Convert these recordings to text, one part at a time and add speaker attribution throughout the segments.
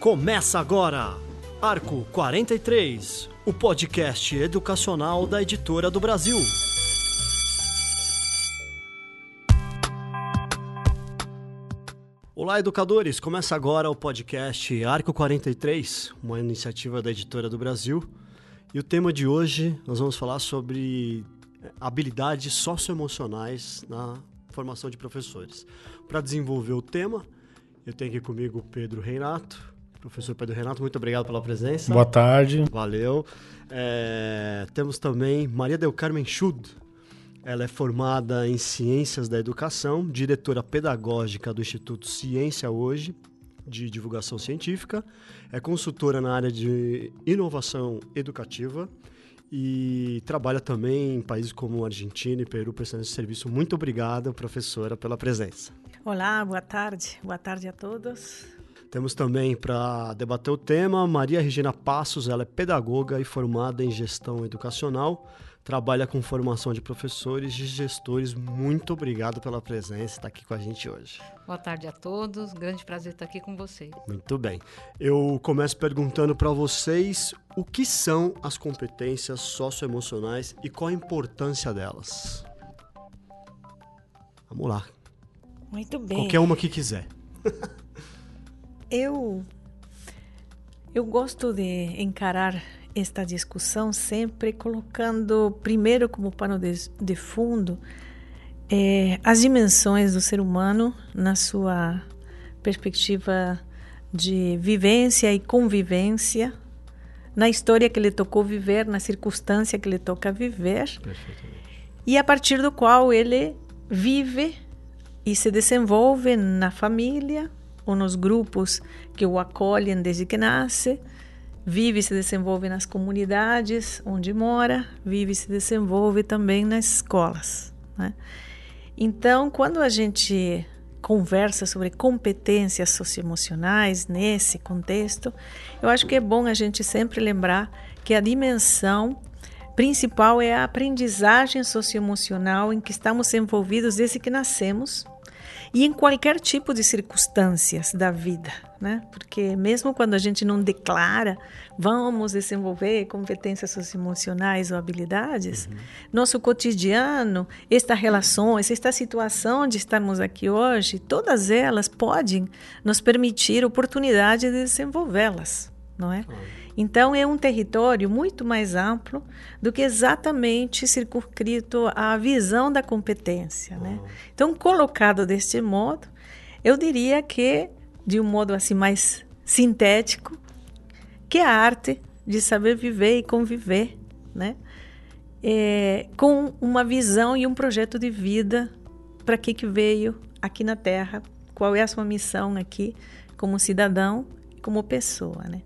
Speaker 1: Começa agora, Arco 43, o podcast educacional da Editora do Brasil. Olá, educadores! Começa agora o podcast Arco 43, uma iniciativa da Editora do Brasil. E o tema de hoje nós vamos falar sobre habilidades socioemocionais na formação de professores. Para desenvolver o tema, eu tenho aqui comigo o Pedro Reinato, Professor Pedro Renato, muito obrigado pela presença.
Speaker 2: Boa tarde.
Speaker 1: Valeu. É, temos também Maria Del Carmen Schud. Ela é formada em Ciências da Educação, diretora pedagógica do Instituto Ciência Hoje, de divulgação científica, é consultora na área de inovação educativa e trabalha também em países como Argentina e Peru prestando esse serviço. Muito obrigada, professora, pela presença.
Speaker 3: Olá, boa tarde. Boa tarde a todos.
Speaker 1: Temos também para debater o tema Maria Regina Passos, ela é pedagoga e formada em gestão educacional, trabalha com formação de professores e gestores. Muito obrigado pela presença, está aqui com a gente hoje.
Speaker 4: Boa tarde a todos, grande prazer estar aqui com vocês.
Speaker 1: Muito bem. Eu começo perguntando para vocês o que são as competências socioemocionais e qual a importância delas. Vamos lá.
Speaker 3: Muito bem.
Speaker 1: Qualquer uma que quiser.
Speaker 3: Eu eu gosto de encarar esta discussão sempre colocando primeiro como pano de, de fundo é, as dimensões do ser humano na sua perspectiva de vivência e convivência na história que lhe tocou viver, na circunstância que lhe toca viver, e a partir do qual ele vive e se desenvolve na família, ou nos grupos que o acolhem desde que nasce, vive e se desenvolve nas comunidades onde mora, vive e se desenvolve também nas escolas. Né? Então, quando a gente conversa sobre competências socioemocionais nesse contexto, eu acho que é bom a gente sempre lembrar que a dimensão principal é a aprendizagem socioemocional em que estamos envolvidos desde que nascemos e em qualquer tipo de circunstâncias da vida, né? Porque mesmo quando a gente não declara, vamos desenvolver competências socioemocionais ou habilidades, uhum. nosso cotidiano, estas relações, esta situação de estarmos aqui hoje, todas elas podem nos permitir oportunidade de desenvolvê-las, não é? Uhum. Então, é um território muito mais amplo do que exatamente circunscrito à visão da competência. Né? Então, colocado deste modo, eu diria que, de um modo assim mais sintético, que é a arte de saber viver e conviver né? É, com uma visão e um projeto de vida para que, que veio aqui na Terra, qual é a sua missão aqui como cidadão, como pessoa, né?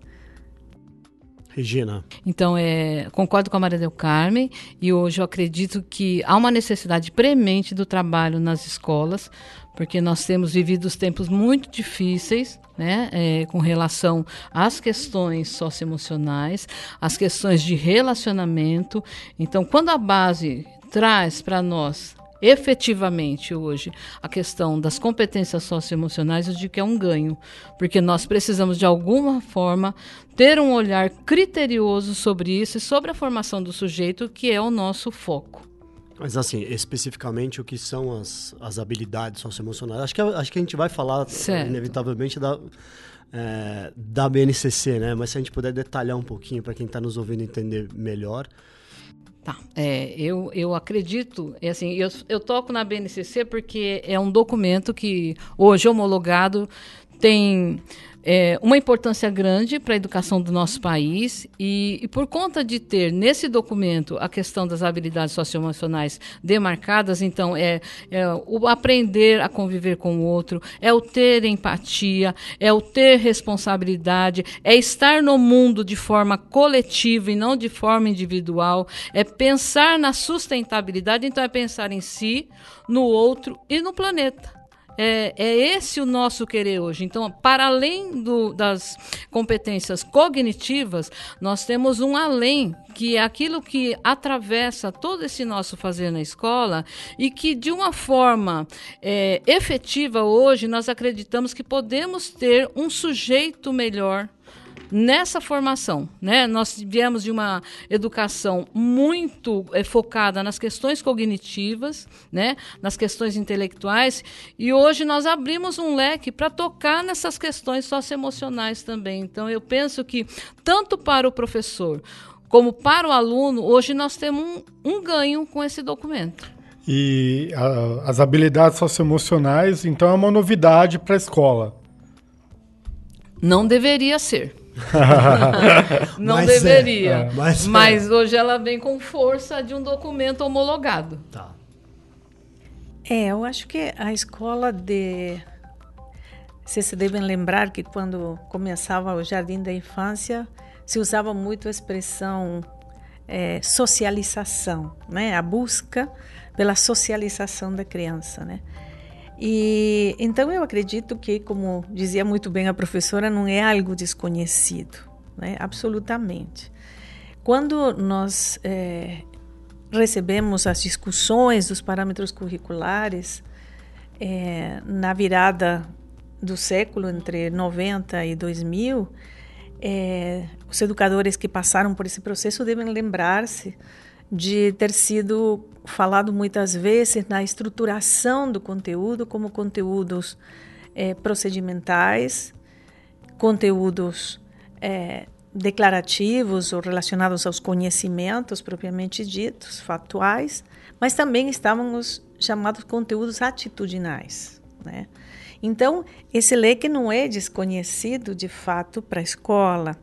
Speaker 1: Regina.
Speaker 4: Então, é, concordo com a Maria del Carmen e hoje eu acredito que há uma necessidade premente do trabalho nas escolas, porque nós temos vivido tempos muito difíceis, né, é, com relação às questões socioemocionais, às questões de relacionamento. Então, quando a base traz para nós efetivamente hoje a questão das competências socioemocionais, eu digo que é um ganho, porque nós precisamos de alguma forma ter um olhar criterioso sobre isso e sobre a formação do sujeito, que é o nosso foco.
Speaker 1: Mas assim, especificamente o que são as, as habilidades socioemocionais? Acho que, acho que a gente vai falar certo. inevitavelmente da, é, da BNCC, né? Mas se a gente puder detalhar um pouquinho para quem está nos ouvindo entender melhor.
Speaker 4: Tá. É, eu, eu acredito, é assim, eu, eu toco na BNCC porque é um documento que hoje homologado tem é, uma importância grande para a educação do nosso país e, e, por conta de ter nesse documento a questão das habilidades socioemocionais demarcadas, então é, é, o aprender a conviver com o outro, é o ter empatia, é o ter responsabilidade, é estar no mundo de forma coletiva e não de forma individual, é pensar na sustentabilidade, então é pensar em si, no outro e no planeta. É, é esse o nosso querer hoje. Então, para além do, das competências cognitivas, nós temos um além, que é aquilo que atravessa todo esse nosso fazer na escola e que, de uma forma é, efetiva hoje, nós acreditamos que podemos ter um sujeito melhor nessa formação. Né? Nós viemos de uma educação muito é, focada nas questões cognitivas, né? nas questões intelectuais, e hoje nós abrimos um leque para tocar nessas questões socioemocionais também. Então, eu penso que, tanto para o professor como para o aluno, hoje nós temos um, um ganho com esse documento.
Speaker 2: E a, as habilidades socioemocionais, então, é uma novidade para a escola.
Speaker 4: Não deveria ser. não mas é, deveria. É, mas, é. mas é. hoje ela vem com força de um documento homologado. Tá.
Speaker 3: É, eu acho que a escola de. Vocês se devem lembrar que quando começava o jardim da infância, se usava muito a expressão é, socialização, né? a busca pela socialização da criança. Né? E então eu acredito que, como dizia muito bem a professora, não é algo desconhecido, né? absolutamente. Quando nós é, recebemos as discussões dos parâmetros curriculares é, na virada do século entre 90 e 2000, é, os educadores que passaram por esse processo devem lembrar-se de ter sido falado muitas vezes na estruturação do conteúdo como conteúdos é, procedimentais, conteúdos é, declarativos ou relacionados aos conhecimentos propriamente ditos, factuais, mas também estavam os chamados conteúdos atitudinais. Né? Então, esse leque não é desconhecido de fato para a escola,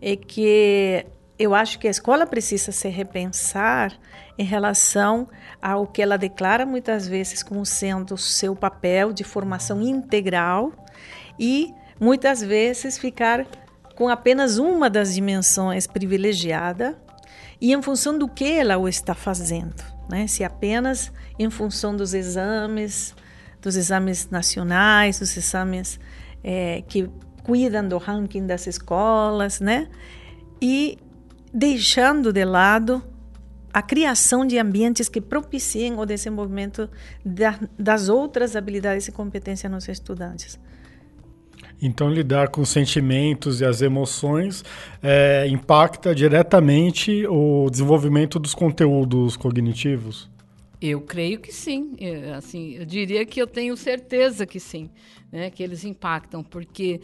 Speaker 3: é que eu acho que a escola precisa se repensar em relação ao que ela declara muitas vezes como sendo seu papel de formação integral e muitas vezes ficar com apenas uma das dimensões privilegiada e em função do que ela o está fazendo, né? Se apenas em função dos exames, dos exames nacionais, dos exames é, que cuidam do ranking das escolas, né? E deixando de lado a criação de ambientes que propiciem o desenvolvimento da, das outras habilidades e competências nos estudantes.
Speaker 2: Então, lidar com os sentimentos e as emoções é, impacta diretamente o desenvolvimento dos conteúdos cognitivos?
Speaker 4: Eu creio que sim. Eu, assim, eu diria que eu tenho certeza que sim, né, que eles impactam, porque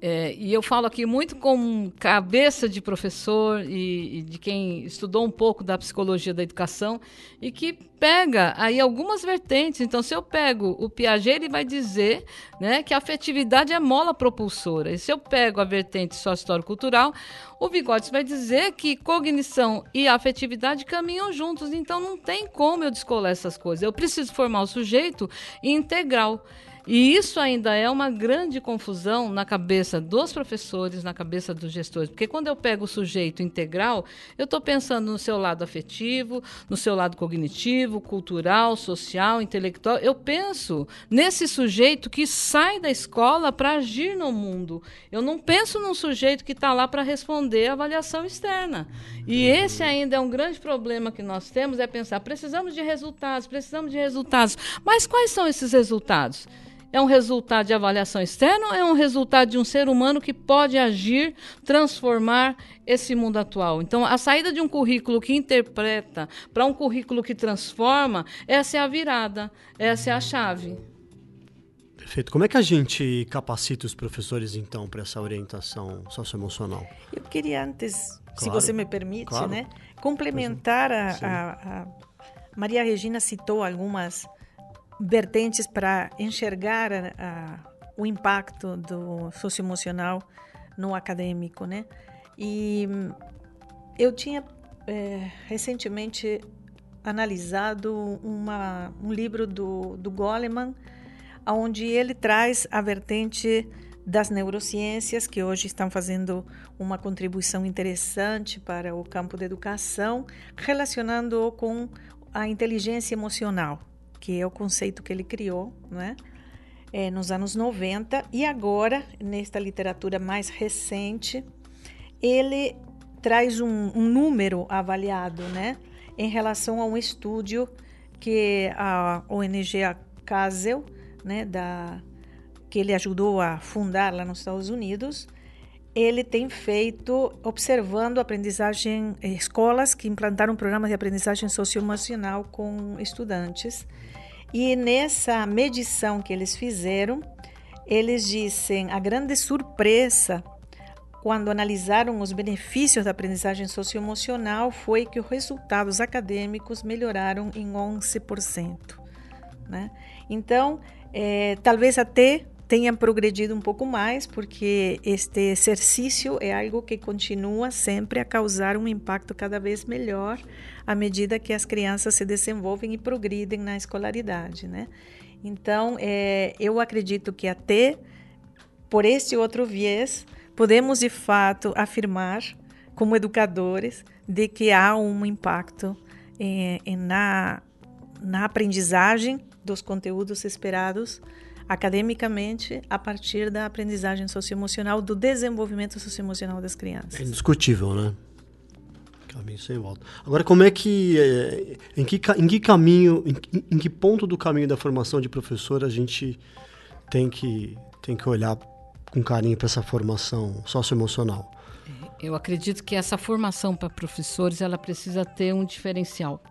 Speaker 4: é, e eu falo aqui muito com cabeça de professor e, e, de quem estudou um pouco da psicologia da educação e que pega aí algumas vertentes. Então, se eu pego o Piaget, ele vai dizer né, que a afetividade é mola propulsora. E se eu pego a vertente sócio-cultural, o Vygotsky vai dizer que cognição e afetividade caminham juntos. Então, não tem como eu descolar essas coisas. Eu preciso formar o sujeito integral. E isso ainda é uma grande confusão na cabeça dos professores, na cabeça dos gestores. Porque quando eu pego o sujeito integral, eu estou pensando no seu lado afetivo, no seu lado cognitivo, cultural, social, intelectual. Eu penso nesse sujeito que sai da escola para agir no mundo. Eu não penso num sujeito que está lá para responder a avaliação externa. E esse ainda é um grande problema que nós temos, é pensar, precisamos de resultados, precisamos de resultados. Mas quais são esses resultados? É um resultado de avaliação externa ou é um resultado de um ser humano que pode agir, transformar esse mundo atual? Então, a saída de um currículo que interpreta para um currículo que transforma, essa é a virada, essa é a chave.
Speaker 1: Perfeito. Como é que a gente capacita os professores, então, para essa orientação socioemocional?
Speaker 3: Eu queria antes, claro, se você me permite, claro. né, complementar a, a, a Maria Regina citou algumas vertentes para enxergar a, a, o impacto do socioemocional no acadêmico, né? E eu tinha é, recentemente analisado uma, um livro do, do Goleman, onde ele traz a vertente das neurociências, que hoje estão fazendo uma contribuição interessante para o campo da educação, relacionando-o com a inteligência emocional que é o conceito que ele criou, né? é, nos anos 90 e agora, nesta literatura mais recente, ele traz um, um número avaliado, né, em relação a um estúdio que a ONG CASEL, né, da, que ele ajudou a fundar lá nos Estados Unidos, ele tem feito observando aprendizagem escolas que implantaram programas de aprendizagem socioemocional com estudantes. E nessa medição que eles fizeram, eles dizem a grande surpresa quando analisaram os benefícios da aprendizagem socioemocional foi que os resultados acadêmicos melhoraram em 11%. Né? Então, é, talvez até tenha progredido um pouco mais, porque este exercício é algo que continua sempre a causar um impacto cada vez melhor à medida que as crianças se desenvolvem e progridem na escolaridade, né? Então, é, eu acredito que até por este outro viés, podemos de fato afirmar, como educadores, de que há um impacto é, na, na aprendizagem dos conteúdos esperados academicamente a partir da aprendizagem socioemocional, do desenvolvimento socioemocional das crianças.
Speaker 1: É indiscutível, né? Caminho sem volta. Agora, como é que. É, em, que em que caminho, em, em que ponto do caminho da formação de professor a gente tem que, tem que olhar com carinho para essa formação socioemocional?
Speaker 4: Eu acredito que essa formação para professores ela precisa ter um diferencial.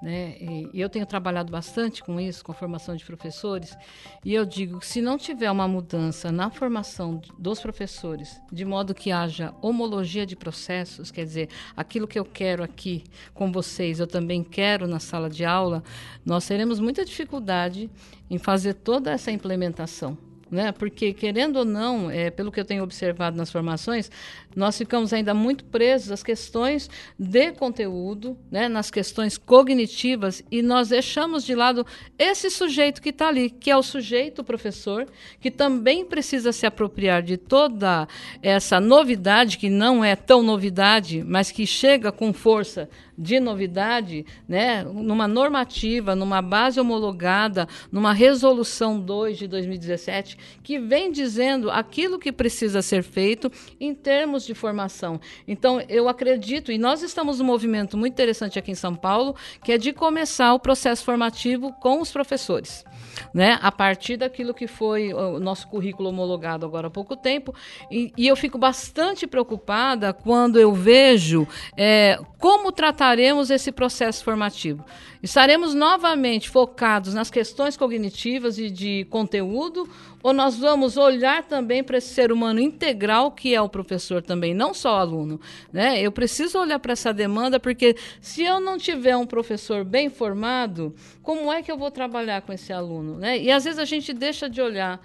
Speaker 4: Né? E eu tenho trabalhado bastante com isso, com a formação de professores, e eu digo que se não tiver uma mudança na formação dos professores, de modo que haja homologia de processos, quer dizer, aquilo que eu quero aqui com vocês, eu também quero na sala de aula, nós teremos muita dificuldade em fazer toda essa implementação né? Porque querendo ou não, é, pelo que eu tenho observado nas formações, nós ficamos ainda muito presos às questões de conteúdo, né? Nas questões cognitivas e nós deixamos de lado esse sujeito que está ali, que é o sujeito professor, que também precisa se apropriar de toda essa novidade que não é tão novidade, mas que chega com força de novidade, né, numa normativa, numa base homologada, numa resolução 2 de 2017, que vem dizendo aquilo que precisa ser feito em termos de formação. Então, eu acredito, e nós estamos num movimento muito interessante aqui em São Paulo, que é de começar o processo formativo com os professores né, a partir daquilo que foi o nosso currículo homologado agora há pouco tempo. E, e eu fico bastante preocupada quando eu vejo é, como trataremos esse processo formativo. Estaremos novamente focados nas questões cognitivas e de conteúdo, ou nós vamos olhar também para esse ser humano integral que é o professor também, não só o aluno. Né? Eu preciso olhar para essa demanda, porque se eu não tiver um professor bem formado, como é que eu vou trabalhar com esse aluno? Né? E às vezes a gente deixa de olhar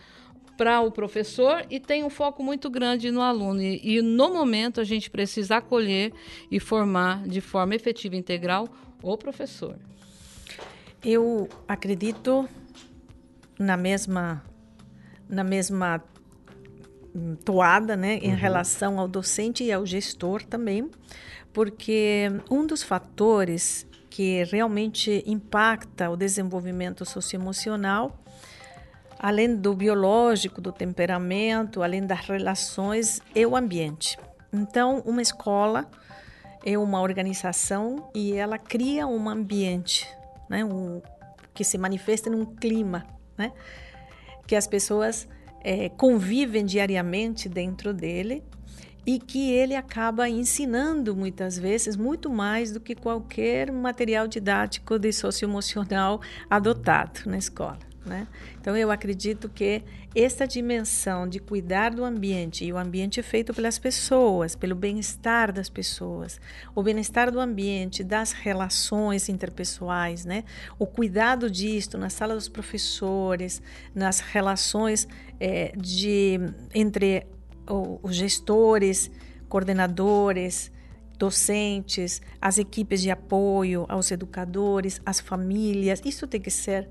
Speaker 4: para o professor e tem um foco muito grande no aluno. E, e, no momento a gente precisa acolher e formar de forma efetiva e integral o professor.
Speaker 3: Eu acredito na mesma na mesma hum, toada, né, em uhum. relação ao docente e ao gestor também, porque um dos fatores que realmente impacta o desenvolvimento socioemocional, além do biológico, do temperamento, além das relações, é o ambiente. Então, uma escola é uma organização e ela cria um ambiente né? Um, que se manifesta num clima, né? Que as pessoas é, convivem diariamente dentro dele e que ele acaba ensinando muitas vezes muito mais do que qualquer material didático de socioemocional adotado na escola. Né? Então, eu acredito que essa dimensão de cuidar do ambiente, e o ambiente é feito pelas pessoas, pelo bem-estar das pessoas, o bem-estar do ambiente, das relações interpessoais, né? o cuidado disto na sala dos professores, nas relações é, de, entre os gestores, coordenadores, docentes, as equipes de apoio aos educadores, as famílias, isso tem que ser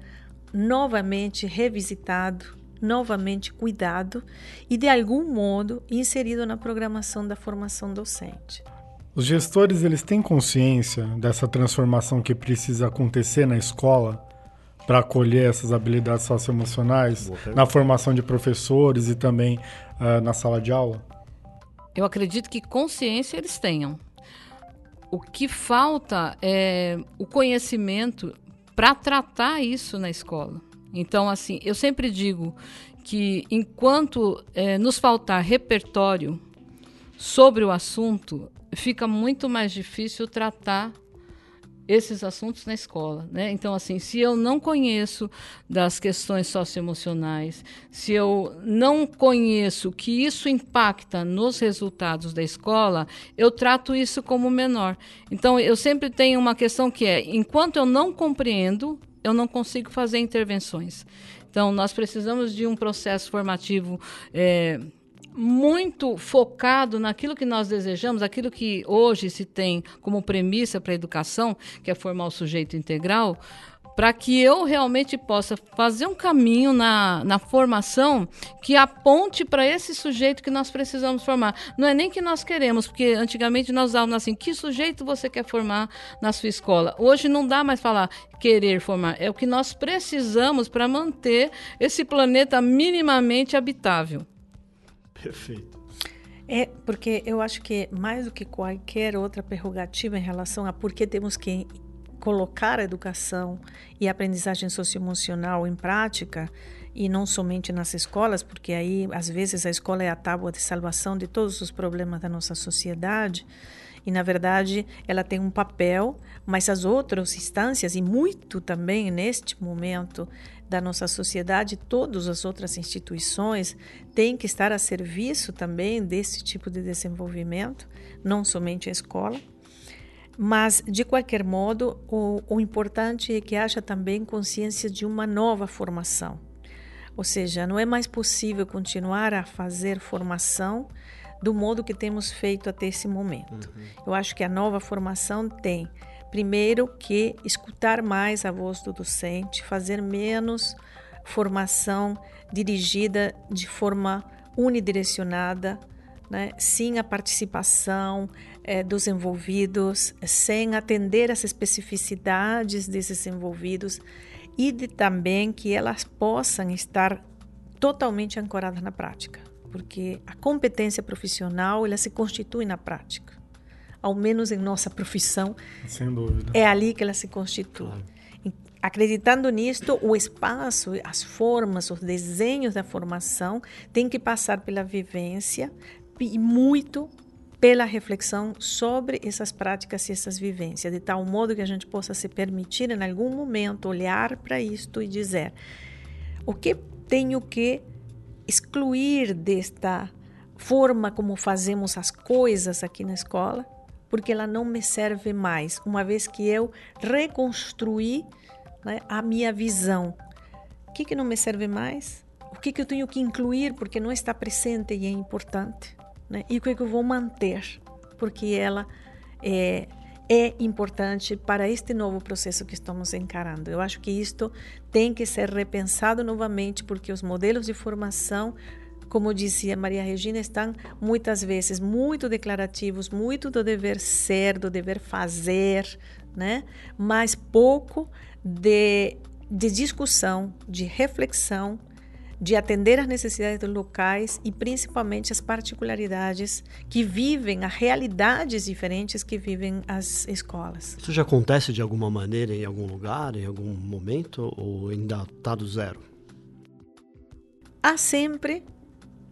Speaker 3: novamente revisitado, novamente cuidado e de algum modo inserido na programação da formação docente.
Speaker 2: Os gestores eles têm consciência dessa transformação que precisa acontecer na escola para acolher essas habilidades socioemocionais na formação de professores e também uh, na sala de aula?
Speaker 4: Eu acredito que consciência eles tenham. O que falta é o conhecimento para tratar isso na escola. Então, assim, eu sempre digo que enquanto é, nos faltar repertório sobre o assunto, fica muito mais difícil tratar esses assuntos na escola, né? Então, assim, se eu não conheço das questões socioemocionais, se eu não conheço que isso impacta nos resultados da escola, eu trato isso como menor. Então, eu sempre tenho uma questão que é, enquanto eu não compreendo, eu não consigo fazer intervenções. Então, nós precisamos de um processo formativo é, muito focado naquilo que nós desejamos, aquilo que hoje se tem como premissa para a educação, que é formar o sujeito integral, para que eu realmente possa fazer um caminho na, na formação que aponte para esse sujeito que nós precisamos formar. Não é nem que nós queremos, porque antigamente nós usávamos assim, que sujeito você quer formar na sua escola? Hoje não dá mais falar querer formar, é o que nós precisamos para manter esse planeta minimamente habitável.
Speaker 1: Perfeito.
Speaker 3: É, porque eu acho que mais do que qualquer outra prerrogativa em relação a por que temos que colocar a educação e a aprendizagem socioemocional em prática, e não somente nas escolas, porque aí às vezes a escola é a tábua de salvação de todos os problemas da nossa sociedade. E na verdade ela tem um papel, mas as outras instâncias, e muito também neste momento, da nossa sociedade, todas as outras instituições têm que estar a serviço também desse tipo de desenvolvimento, não somente a escola. Mas, de qualquer modo, o, o importante é que haja também consciência de uma nova formação. Ou seja, não é mais possível continuar a fazer formação do modo que temos feito até esse momento. Uhum. Eu acho que a nova formação tem Primeiro que escutar mais a voz do docente, fazer menos formação dirigida de forma unidirecionada, né? sem a participação é, dos envolvidos, sem atender às especificidades desses envolvidos e de, também que elas possam estar totalmente ancoradas na prática, porque a competência profissional ela se constitui na prática ao menos em nossa profissão.
Speaker 2: Sem dúvida.
Speaker 3: É ali que ela se constitui. Claro. Acreditando nisto, o espaço, as formas, os desenhos da formação têm que passar pela vivência e muito pela reflexão sobre essas práticas e essas vivências, de tal modo que a gente possa se permitir, em algum momento, olhar para isto e dizer: o que tenho que excluir desta forma como fazemos as coisas aqui na escola porque ela não me serve mais, uma vez que eu reconstruí né, a minha visão. O que, que não me serve mais? O que, que eu tenho que incluir porque não está presente e é importante? Né? E o que, que eu vou manter porque ela é, é importante para este novo processo que estamos encarando. Eu acho que isto tem que ser repensado novamente porque os modelos de formação como dizia Maria Regina, estão muitas vezes muito declarativos, muito do dever ser, do dever fazer, né? mas pouco de, de discussão, de reflexão, de atender às necessidades dos locais e principalmente as particularidades que vivem, as realidades diferentes que vivem as escolas.
Speaker 1: Isso já acontece de alguma maneira em algum lugar, em algum momento, ou ainda está do zero?
Speaker 3: Há sempre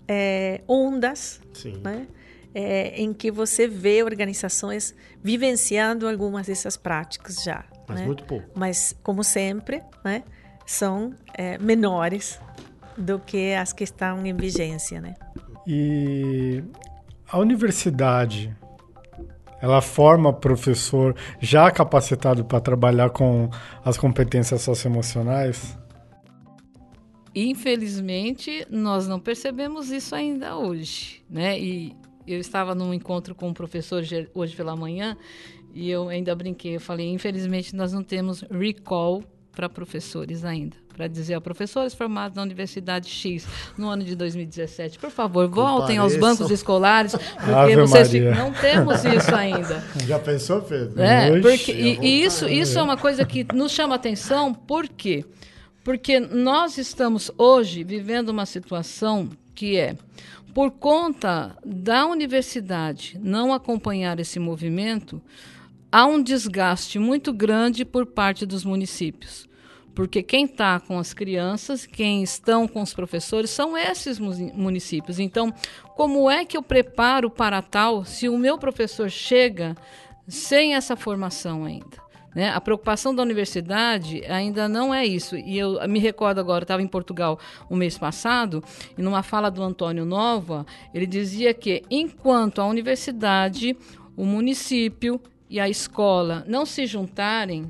Speaker 3: é, ondas, né? É, em que você vê organizações vivenciando algumas dessas práticas já.
Speaker 1: Mas
Speaker 3: né?
Speaker 1: muito pouco.
Speaker 3: Mas, como sempre, né? são é, menores do que as que estão em vigência. Né?
Speaker 2: E a universidade, ela forma professor já capacitado para trabalhar com as competências socioemocionais?
Speaker 4: Infelizmente, nós não percebemos isso ainda hoje, né? E eu estava num encontro com um professor hoje pela manhã e eu ainda brinquei, eu falei, infelizmente nós não temos recall para professores ainda, para dizer a professores formados na Universidade X no ano de 2017, por favor, voltem aos bancos escolares, porque
Speaker 2: Ave
Speaker 4: vocês
Speaker 2: Maria.
Speaker 4: não temos isso ainda.
Speaker 1: Já pensou, Pedro?
Speaker 4: É, porque, e, e isso, isso é uma coisa que nos chama atenção, por quê? Porque nós estamos hoje vivendo uma situação que é, por conta da universidade não acompanhar esse movimento, há um desgaste muito grande por parte dos municípios. Porque quem está com as crianças, quem estão com os professores, são esses mu- municípios. Então, como é que eu preparo para tal se o meu professor chega sem essa formação ainda? Né? A preocupação da universidade ainda não é isso. E eu me recordo agora, estava em Portugal o mês passado, e numa fala do Antônio Nova, ele dizia que enquanto a universidade, o município e a escola não se juntarem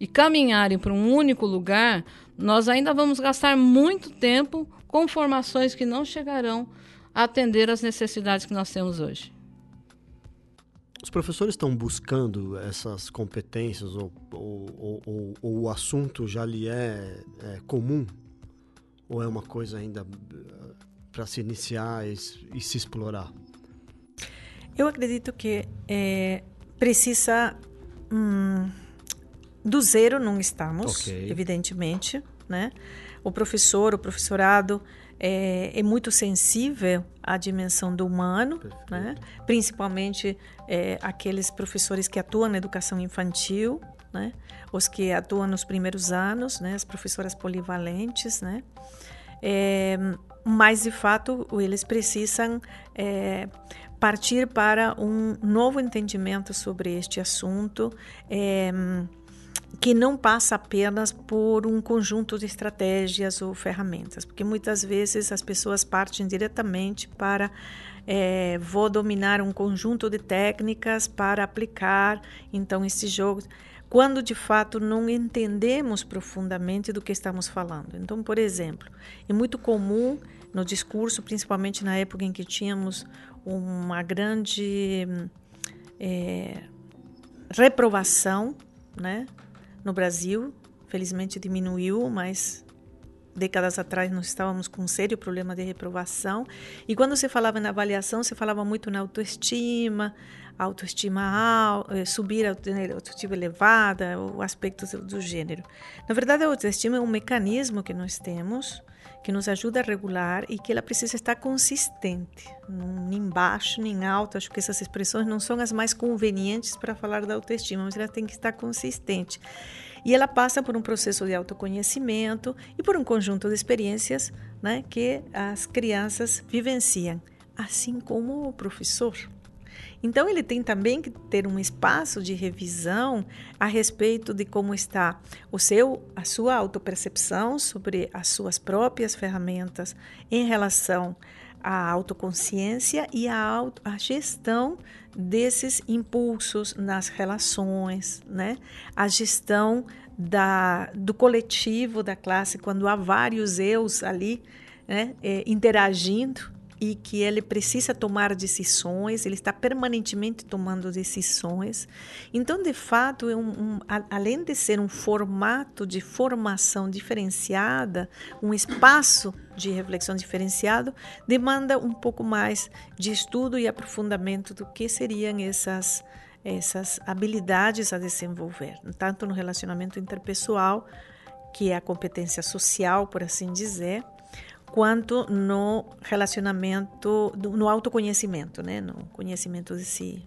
Speaker 4: e caminharem para um único lugar, nós ainda vamos gastar muito tempo com formações que não chegarão a atender às necessidades que nós temos hoje.
Speaker 1: Os professores estão buscando essas competências ou, ou, ou- ou- o assunto já lhe é, é comum? Ou é uma coisa ainda para se iniciar e, e se explorar?
Speaker 3: Eu acredito que eh, precisa. hum, do zero não estamos,
Speaker 1: Ok.
Speaker 3: evidentemente. Né? O professor, o professorado é, é muito sensível à dimensão do humano, né? principalmente eh, aqueles professores que atuam na educação infantil, né? os que atuam nos primeiros anos, né? as professoras polivalentes. Né? É, mas, de fato, eles precisam é, partir para um novo entendimento sobre este assunto, é, que não passa apenas por um conjunto de estratégias ou ferramentas, porque muitas vezes as pessoas partem diretamente para é, vou dominar um conjunto de técnicas para aplicar então esse jogo quando de fato não entendemos profundamente do que estamos falando. Então, por exemplo, é muito comum no discurso, principalmente na época em que tínhamos uma grande é, reprovação, né, no Brasil, felizmente diminuiu, mas décadas atrás nós estávamos com um sério problema de reprovação. E quando se falava na avaliação, se falava muito na autoestima, autoestima alta, subir a autoestima elevada, o aspecto do gênero. Na verdade, a autoestima é um mecanismo que nós temos que nos ajuda a regular e que ela precisa estar consistente, nem baixo nem alto. Acho que essas expressões não são as mais convenientes para falar da autoestima, mas ela tem que estar consistente. E ela passa por um processo de autoconhecimento e por um conjunto de experiências né, que as crianças vivenciam, assim como o professor. Então, ele tem também que ter um espaço de revisão a respeito de como está o seu, a sua autopercepção sobre as suas próprias ferramentas em relação à autoconsciência e à auto, a gestão desses impulsos nas relações, né? A gestão da, do coletivo da classe quando há vários eus ali, né? É, interagindo e que ele precisa tomar decisões, ele está permanentemente tomando decisões. Então, de fato, é um, um, além de ser um formato de formação diferenciada, um espaço de reflexão diferenciado, demanda um pouco mais de estudo e aprofundamento do que seriam essas essas habilidades a desenvolver, tanto no relacionamento interpessoal, que é a competência social, por assim dizer, quanto no relacionamento, no autoconhecimento, né? no conhecimento de si.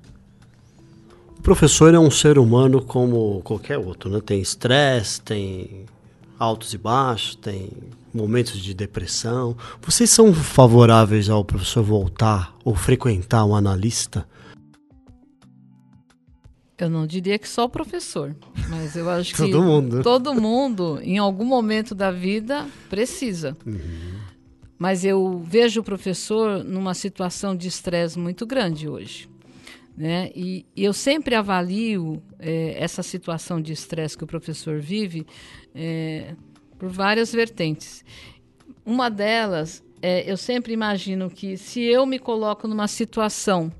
Speaker 1: O professor é um ser humano como qualquer outro, né? Tem estresse, tem altos e baixos, tem momentos de depressão. Vocês são favoráveis ao professor voltar ou frequentar um analista?
Speaker 4: Eu não diria que só o professor, mas eu acho que
Speaker 1: todo mundo,
Speaker 4: todo mundo, em algum momento da vida, precisa.
Speaker 1: Uhum.
Speaker 4: Mas eu vejo o professor numa situação de estresse muito grande hoje. Né? E, e eu sempre avalio é, essa situação de estresse que o professor vive é, por várias vertentes. Uma delas, é, eu sempre imagino que se eu me coloco numa situação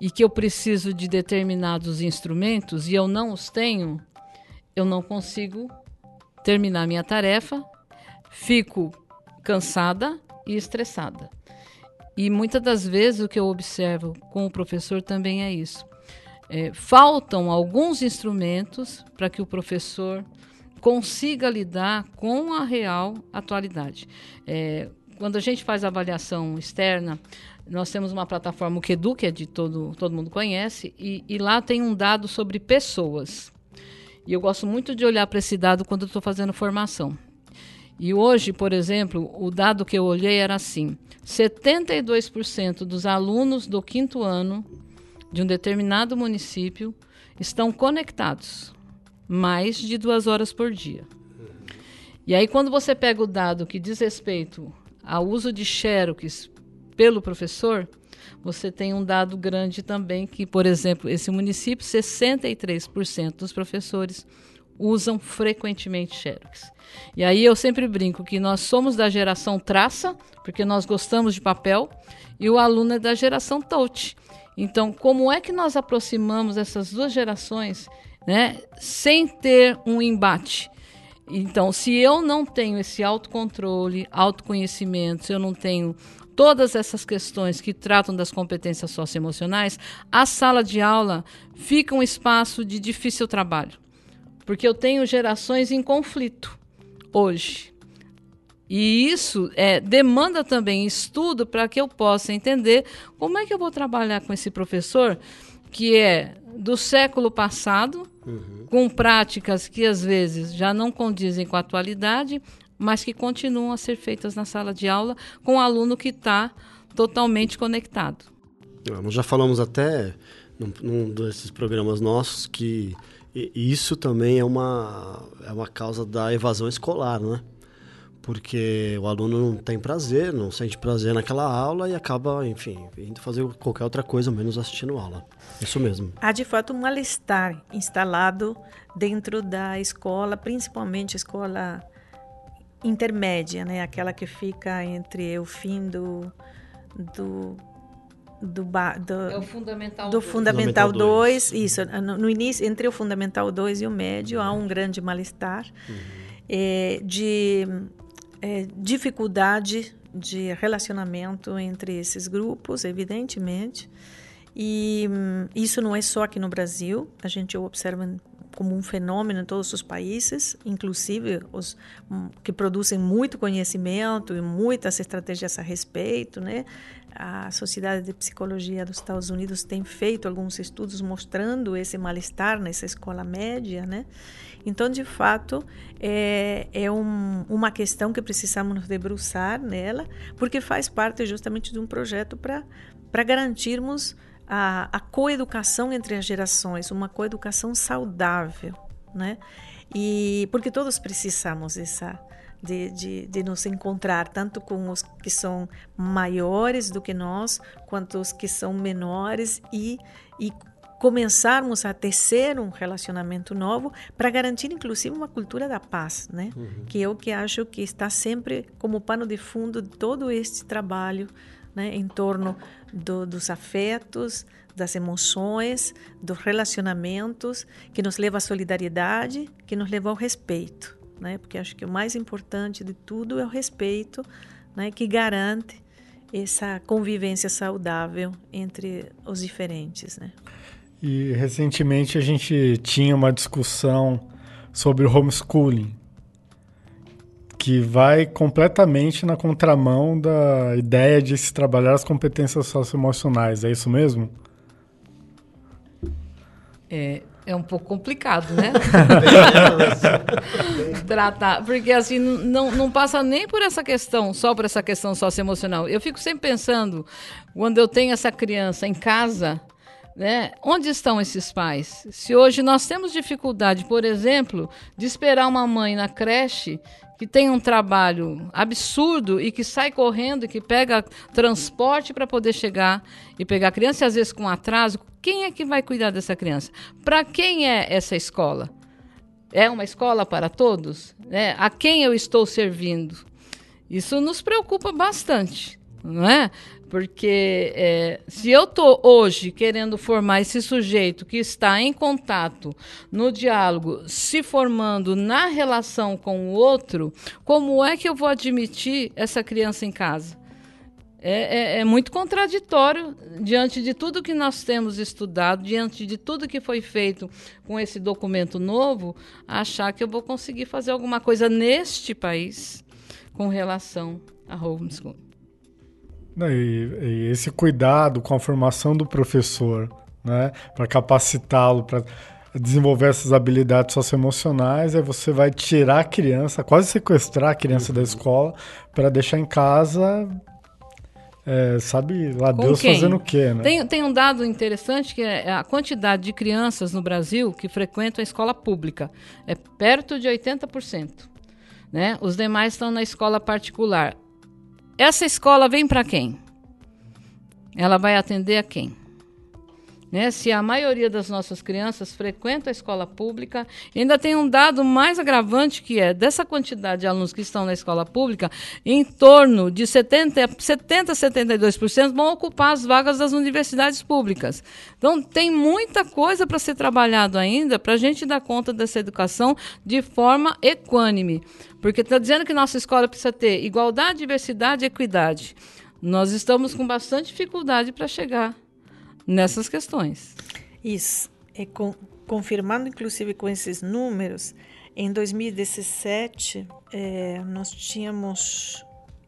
Speaker 4: e que eu preciso de determinados instrumentos e eu não os tenho, eu não consigo terminar minha tarefa, fico cansada e estressada. E muitas das vezes o que eu observo com o professor também é isso. É, faltam alguns instrumentos para que o professor consiga lidar com a real atualidade. É, quando a gente faz avaliação externa, nós temos uma plataforma, o Quedu, que é de todo, todo mundo conhece, e, e lá tem um dado sobre pessoas. E eu gosto muito de olhar para esse dado quando estou fazendo formação. E hoje, por exemplo, o dado que eu olhei era assim: 72% dos alunos do quinto ano de um determinado município estão conectados mais de duas horas por dia. E aí, quando você pega o dado que diz respeito ao uso de xerox pelo professor, você tem um dado grande também que, por exemplo, esse município, 63% dos professores usam frequentemente xerox. E aí eu sempre brinco que nós somos da geração traça, porque nós gostamos de papel, e o aluno é da geração touch. Então, como é que nós aproximamos essas duas gerações, né, sem ter um embate? Então, se eu não tenho esse autocontrole, autoconhecimento, se eu não tenho todas essas questões que tratam das competências socioemocionais, a sala de aula fica um espaço de difícil trabalho. Porque eu tenho gerações em conflito hoje. E isso é, demanda também estudo para que eu possa entender como é que eu vou trabalhar com esse professor que é do século passado, uhum. com práticas que às vezes já não condizem com a atualidade, mas que continuam a ser feitas na sala de aula com o aluno que está totalmente conectado.
Speaker 1: Nós já falamos até num, num desses programas nossos que isso também é uma, é uma causa da evasão escolar, né? Porque o aluno não tem prazer, não sente prazer naquela aula e acaba, enfim, indo fazer qualquer outra coisa menos assistindo aula. Isso mesmo.
Speaker 3: Há de fato um mal-estar instalado dentro da escola, principalmente a escola intermédia, né? Aquela que fica entre o fim do do do, do,
Speaker 4: é o fundamental
Speaker 3: do fundamental 2, isso, no, no, início entre o fundamental 2 e o médio há um grande mal-estar uhum. é, de é, dificuldade de relacionamento entre esses grupos, evidentemente. E hum, isso não é só aqui no Brasil, a gente observa como um fenômeno em todos os países, inclusive os hum, que produzem muito conhecimento e muitas estratégias a respeito, né? A Sociedade de Psicologia dos Estados Unidos tem feito alguns estudos mostrando esse mal-estar nessa escola média, né? Então, de fato, é, é um, uma questão que precisamos nos debruçar nela, porque faz parte justamente de um projeto para garantirmos a, a coeducação entre as gerações, uma coeducação saudável, né? E porque todos precisamos dessa de, de, de, nos encontrar tanto com os que são maiores do que nós, quanto os que são menores e, e começarmos a tecer um relacionamento novo para garantir inclusive uma cultura da paz, né? Uhum. Que é o que acho que está sempre como pano de fundo de todo este trabalho, né? Em torno do, dos afetos, das emoções, dos relacionamentos, que nos leva à solidariedade, que nos leva ao respeito, né? Porque acho que o mais importante de tudo é o respeito, né? Que garante essa convivência saudável entre os diferentes, né?
Speaker 2: E recentemente a gente tinha uma discussão sobre o homeschooling, que vai completamente na contramão da ideia de se trabalhar as competências socioemocionais. É isso mesmo?
Speaker 4: É, é um pouco complicado, né? Tratar, porque assim, não, não passa nem por essa questão, só por essa questão socioemocional. Eu fico sempre pensando, quando eu tenho essa criança em casa, né? Onde estão esses pais? Se hoje nós temos dificuldade, por exemplo, de esperar uma mãe na creche que tem um trabalho absurdo e que sai correndo que pega transporte para poder chegar e pegar a criança, e às vezes com atraso, quem é que vai cuidar dessa criança? Para quem é essa escola? É uma escola para todos? Né? A quem eu estou servindo? Isso nos preocupa bastante. não é? Porque é, se eu estou hoje querendo formar esse sujeito que está em contato, no diálogo, se formando na relação com o outro, como é que eu vou admitir essa criança em casa? É, é, é, muito contraditório diante de tudo que nós temos estudado, diante de tudo que foi feito com esse documento novo, achar que eu vou conseguir fazer alguma coisa neste país com relação a homeschooling.
Speaker 2: E, e esse cuidado com a formação do professor, né, para capacitá-lo, para desenvolver essas habilidades socioemocionais, aí você vai tirar a criança, quase sequestrar a criança uhum. da escola para deixar em casa é, sabe lá Com Deus quem? fazendo o quê, né?
Speaker 4: Tem, tem um dado interessante que é a quantidade de crianças no Brasil que frequentam a escola pública. É perto de 80%. Né? Os demais estão na escola particular. Essa escola vem para quem? Ela vai atender a quem? Né? Se a maioria das nossas crianças frequenta a escola pública, ainda tem um dado mais agravante que é dessa quantidade de alunos que estão na escola pública, em torno de 70, 70 72% vão ocupar as vagas das universidades públicas. Então tem muita coisa para ser trabalhado ainda para a gente dar conta dessa educação de forma equânime. Porque está dizendo que nossa escola precisa ter igualdade, diversidade equidade. Nós estamos com bastante dificuldade para chegar nessas questões.
Speaker 3: Isso. É com, confirmando, inclusive, com esses números, em 2017, é, nós tínhamos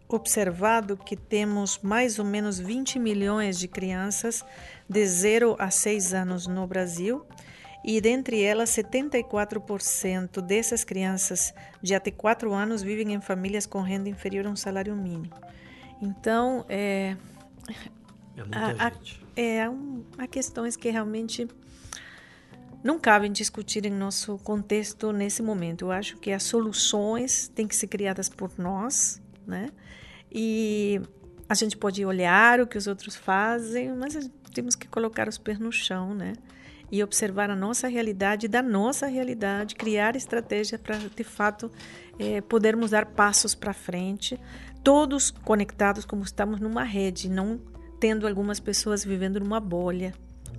Speaker 3: observado que temos mais ou menos 20 milhões de crianças de 0 a 6 anos no Brasil e dentre elas 74% dessas crianças de até 4 anos vivem em famílias com renda inferior a um salário mínimo. Então, é,
Speaker 1: é muita a, gente.
Speaker 3: É, um, há questões que realmente não cabem discutir em nosso contexto nesse momento. Eu acho que as soluções têm que ser criadas por nós, né? E a gente pode olhar o que os outros fazem, mas temos que colocar os pés no chão, né? E observar a nossa realidade, da nossa realidade, criar estratégia para, de fato, é, podermos dar passos para frente, todos conectados como estamos numa rede, não tendo algumas pessoas vivendo numa bolha,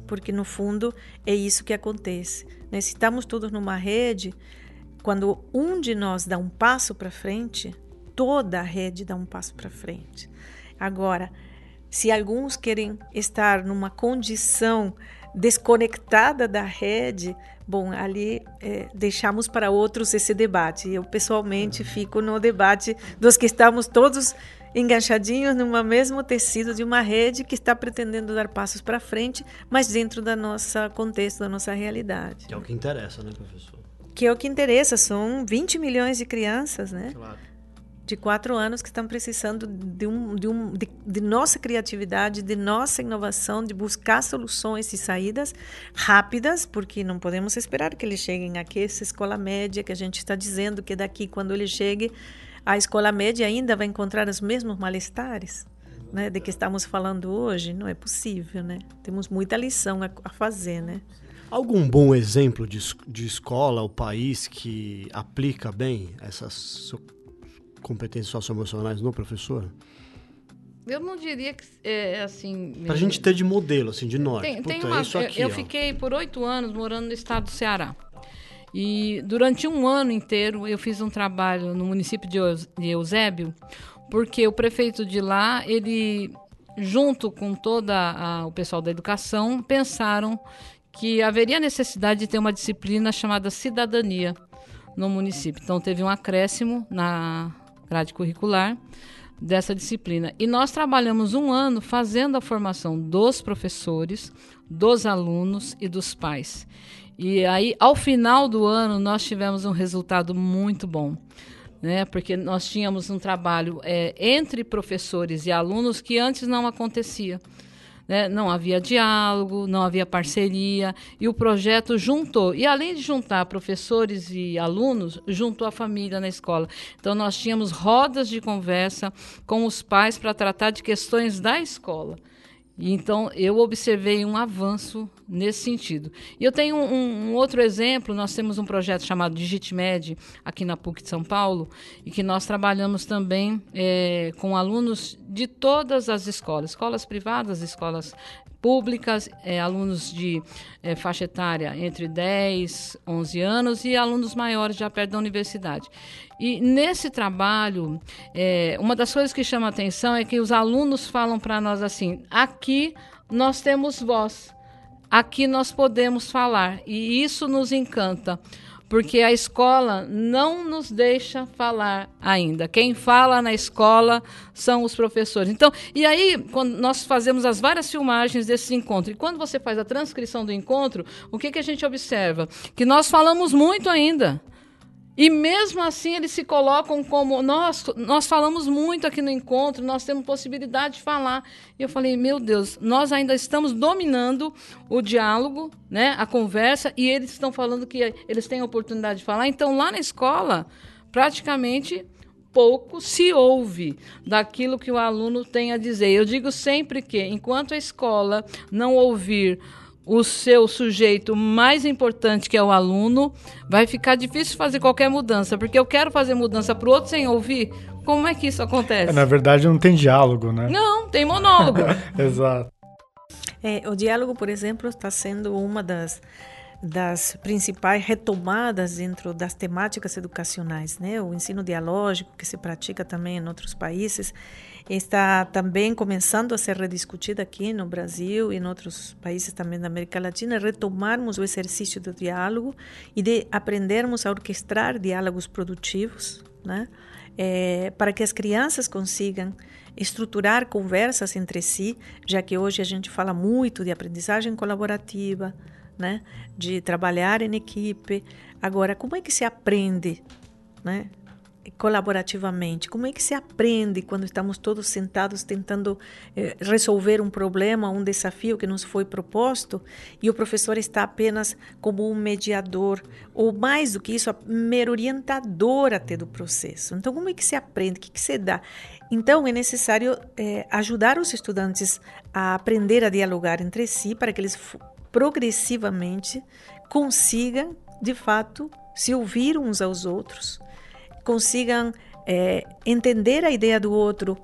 Speaker 3: porque no fundo é isso que acontece. Né? Se estamos todos numa rede, quando um de nós dá um passo para frente, toda a rede dá um passo para frente. Agora, se alguns querem estar numa condição desconectada da rede, bom, ali é, deixamos para outros esse debate. Eu pessoalmente fico no debate dos que estamos todos enganchadinhos no mesmo tecido de uma rede que está pretendendo dar passos para frente, mas dentro da nossa contexto, da nossa realidade.
Speaker 1: Que é o que interessa, né, professor?
Speaker 3: Que é o que interessa, são 20 milhões de crianças, né?
Speaker 1: Claro.
Speaker 3: De quatro anos que estão precisando de, um, de, um, de, de nossa criatividade, de nossa inovação, de buscar soluções e saídas rápidas, porque não podemos esperar que eles cheguem aqui, essa escola média que a gente está dizendo que daqui, quando ele chegue, a escola média ainda vai encontrar os mesmos malestares né, de que estamos falando hoje? Não é possível, né? Temos muita lição a, a fazer, né?
Speaker 1: Algum bom exemplo de, de escola ou país que aplica bem essas competências socioemocionais no professor?
Speaker 4: Eu não diria que é assim.
Speaker 1: Para a gente ter de modelo, assim, de norte.
Speaker 4: Tem, Puta, tem uma, é aqui, eu, eu fiquei por oito anos morando no estado do Ceará. E durante um ano inteiro eu fiz um trabalho no município de Eusébio, porque o prefeito de lá, ele, junto com todo o pessoal da educação, pensaram que haveria necessidade de ter uma disciplina chamada cidadania no município. Então teve um acréscimo na grade curricular dessa disciplina. E nós trabalhamos um ano fazendo a formação dos professores, dos alunos e dos pais. E aí, ao final do ano, nós tivemos um resultado muito bom. Né, porque nós tínhamos um trabalho é, entre professores e alunos que antes não acontecia. Né? Não havia diálogo, não havia parceria, e o projeto juntou. E além de juntar professores e alunos, juntou a família na escola. Então, nós tínhamos rodas de conversa com os pais para tratar de questões da escola. Então, eu observei um avanço nesse sentido. E eu tenho um, um, outro exemplo: nós temos um projeto chamado DigitMed aqui na PUC de São Paulo, e que nós trabalhamos também é, com alunos de todas as escolas, escolas privadas, escolas públicas, é, alunos de é, faixa etária entre 10, 11 anos e alunos maiores já perto da universidade. E nesse trabalho, é, uma das coisas que chama atenção é que os alunos falam para nós assim: aqui nós temos voz, aqui nós podemos falar, e isso nos encanta porque a escola não nos deixa falar ainda. Quem fala na escola são os professores. Então, e aí, quando nós fazemos as várias filmagens desse encontro, e quando você faz a transcrição do encontro, o que, que a gente observa? Que nós falamos muito ainda. E mesmo assim eles se colocam como nós, nós falamos muito aqui no encontro, nós temos possibilidade de falar. E eu falei, meu Deus, nós ainda estamos dominando o diálogo, né, a conversa, e eles estão falando que eles têm a oportunidade de falar. Então lá na escola, praticamente pouco se ouve daquilo que o aluno tem a dizer. Eu digo sempre que enquanto a escola não ouvir o seu sujeito mais importante, que é o aluno, vai ficar difícil fazer qualquer mudança, porque eu quero fazer mudança para o outro sem ouvir. Como é que isso acontece? É,
Speaker 2: na verdade, não tem diálogo, né?
Speaker 4: Não, tem monólogo.
Speaker 2: Exato.
Speaker 3: É, o diálogo, por exemplo, está sendo uma das das principais retomadas dentro das temáticas educacionais, né? O ensino dialógico que se pratica também em outros países está também começando a ser rediscutida aqui no Brasil e em outros países também da América Latina, retomarmos o exercício do diálogo e de aprendermos a orquestrar diálogos produtivos, né? É, para que as crianças consigam estruturar conversas entre si, já que hoje a gente fala muito de aprendizagem colaborativa, né? de trabalhar em equipe. Agora, como é que se aprende né? Colaborativamente? Como é que se aprende quando estamos todos sentados tentando eh, resolver um problema, um desafio que nos foi proposto e o professor está apenas como um mediador ou mais do que isso, mero orientador até do processo? Então, como é que se aprende? O que, que se dá? Então, é necessário eh, ajudar os estudantes a aprender a dialogar entre si para que eles progressivamente consigam, de fato, se ouvir uns aos outros, consigam é, entender a ideia do outro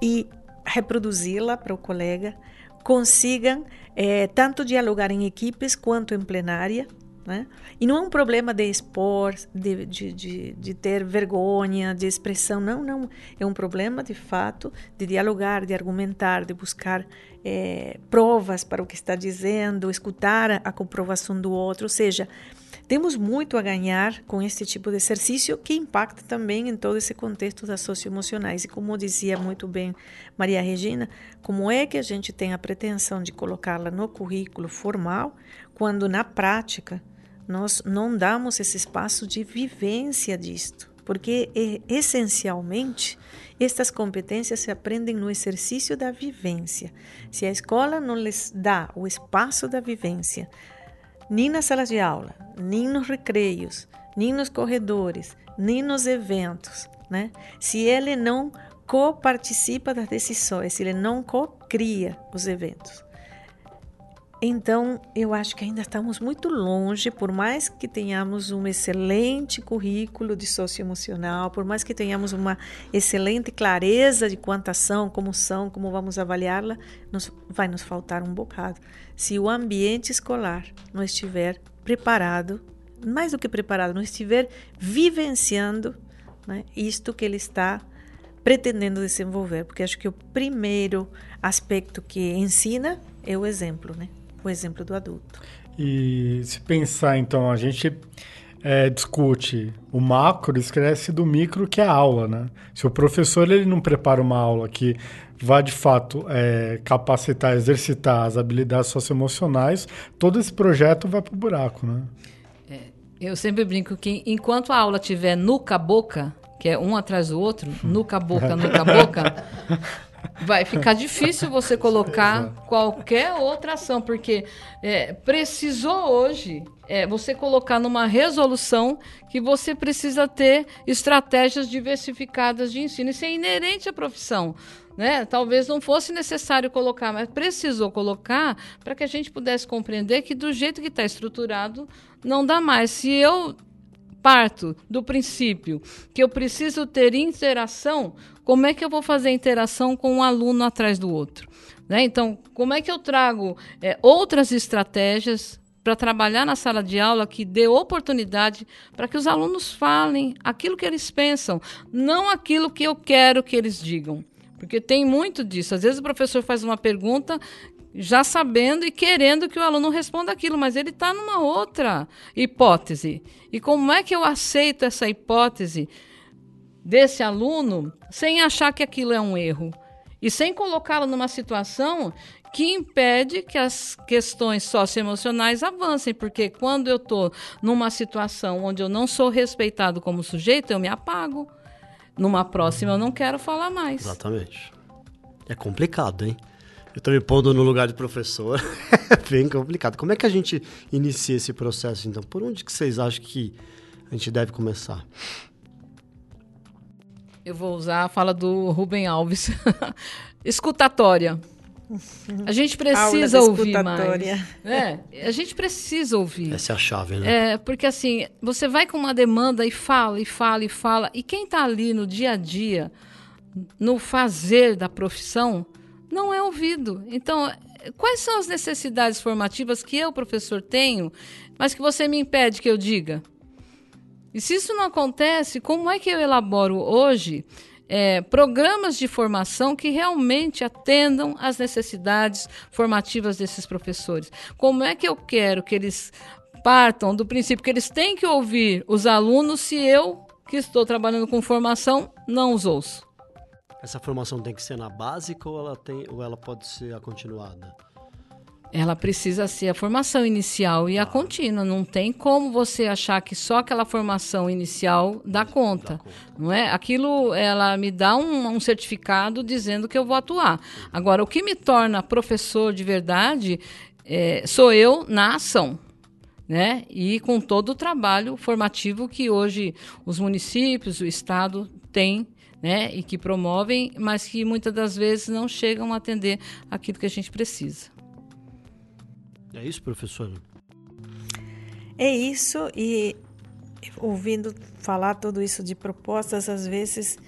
Speaker 3: e reproduzi-la para o colega, consigam é, tanto dialogar em equipes quanto em plenária. Né? E não é um problema de expor, de, de, de, de, ter vergonha, de expressão, não, não. É um problema, de fato, de dialogar, de argumentar, de buscar é, provas para o que está dizendo, escutar a comprovação do outro, ou seja, temos muito a ganhar com este tipo de exercício que impacta também em todo esse contexto das socioemocionais. E como dizia muito bem Maria Regina, como é que a gente tem a pretensão de colocá-la no currículo formal, quando na prática nós não damos esse espaço de vivência disto? Porque essencialmente estas competências se aprendem no exercício da vivência. Se a escola não lhes dá o espaço da vivência, nem nas salas de aula, nem nos recreios, nem nos corredores, nem nos eventos, né? Se ele não co-participa das decisões, se ele não co-cria os eventos, então, eu acho que ainda estamos muito longe, por mais que tenhamos um excelente currículo de socioemocional, por mais que tenhamos uma excelente clareza de quantas são, como são, como vamos avaliá-la, nos, vai nos faltar um bocado. Se o ambiente escolar não estiver preparado, mais do que preparado, não estiver vivenciando né, isto que ele está pretendendo desenvolver, porque acho que o primeiro aspecto que ensina é o exemplo, né? O exemplo do adulto.
Speaker 2: E se pensar, então, a gente é, discute o macro, esquece do micro, que é a aula, né? Se o professor ele não prepara uma aula que vá, de fato, é, capacitar, exercitar as habilidades socioemocionais, todo esse projeto vai para o buraco, né?
Speaker 4: É, eu sempre brinco que enquanto a aula tiver nuca-boca, que é um atrás do outro, nuca-boca, nuca-boca... vai ficar difícil você colocar qualquer outra ação, porque é, precisou hoje é, você colocar numa resolução que você precisa ter estratégias diversificadas de ensino. Isso é inerente à profissão. né? Talvez não fosse necessário colocar, mas precisou colocar para que a gente pudesse compreender que do jeito que está estruturado não dá mais. Se eu parto do princípio que eu preciso ter interação, como é que eu vou fazer interação com um aluno atrás do outro? Né? Então, como é que eu trago é, outras estratégias para trabalhar na sala de aula que dê oportunidade para que os alunos falem aquilo que eles pensam, não aquilo que eu quero que eles digam. Porque tem muito disso. Às vezes o professor faz uma pergunta já sabendo e querendo que o aluno responda aquilo, mas ele está numa outra hipótese. E como é que eu aceito essa hipótese desse aluno sem achar que aquilo é um erro? E sem colocá-lo numa situação que impede que as questões socioemocionais avancem, porque quando eu estou numa situação onde eu não sou respeitado como sujeito, eu me apago. Numa próxima eu não quero falar mais.
Speaker 1: Exatamente. É complicado, hein? Eu estou me pondo no lugar de professor. é bem complicado. Como é que a gente inicia esse processo, então? Por onde que vocês acham que a gente deve começar?
Speaker 4: Eu vou usar a fala do Rubem Alves. Escutatória. A gente precisa ouvir mais. É, a gente precisa ouvir.
Speaker 1: Essa é a chave, né?
Speaker 4: É, porque assim, você vai com uma demanda e fala, e fala, e fala. E quem está ali no dia a dia, no fazer da profissão, não é ouvido. Então, quais são as necessidades formativas que eu, professor, tenho, mas que você me impede que eu diga? E se isso não acontece, como é que eu elaboro hoje é, programas de formação que realmente atendam às necessidades formativas desses professores. Como é que eu quero que eles partam do princípio que eles têm que ouvir os alunos se eu, que estou trabalhando com formação, não os ouço?
Speaker 1: Essa formação tem que ser na básica ou ela, tem, ou ela pode ser a continuada?
Speaker 4: Ela precisa ser a formação inicial e a contínua. Não tem como você achar que só aquela formação inicial dá conta, dá conta. não é? Aquilo, ela me dá um, um, certificado dizendo que eu vou atuar. Agora, o que me torna professor de verdade é, sou eu na ação. Né? E com todo o trabalho formativo que hoje os municípios, o Estado têm né? E que promovem, mas que muitas das vezes não chegam a atender aquilo que a gente precisa.
Speaker 1: É isso, professora?
Speaker 3: É isso, e ouvindo falar tudo isso de propostas, às vezes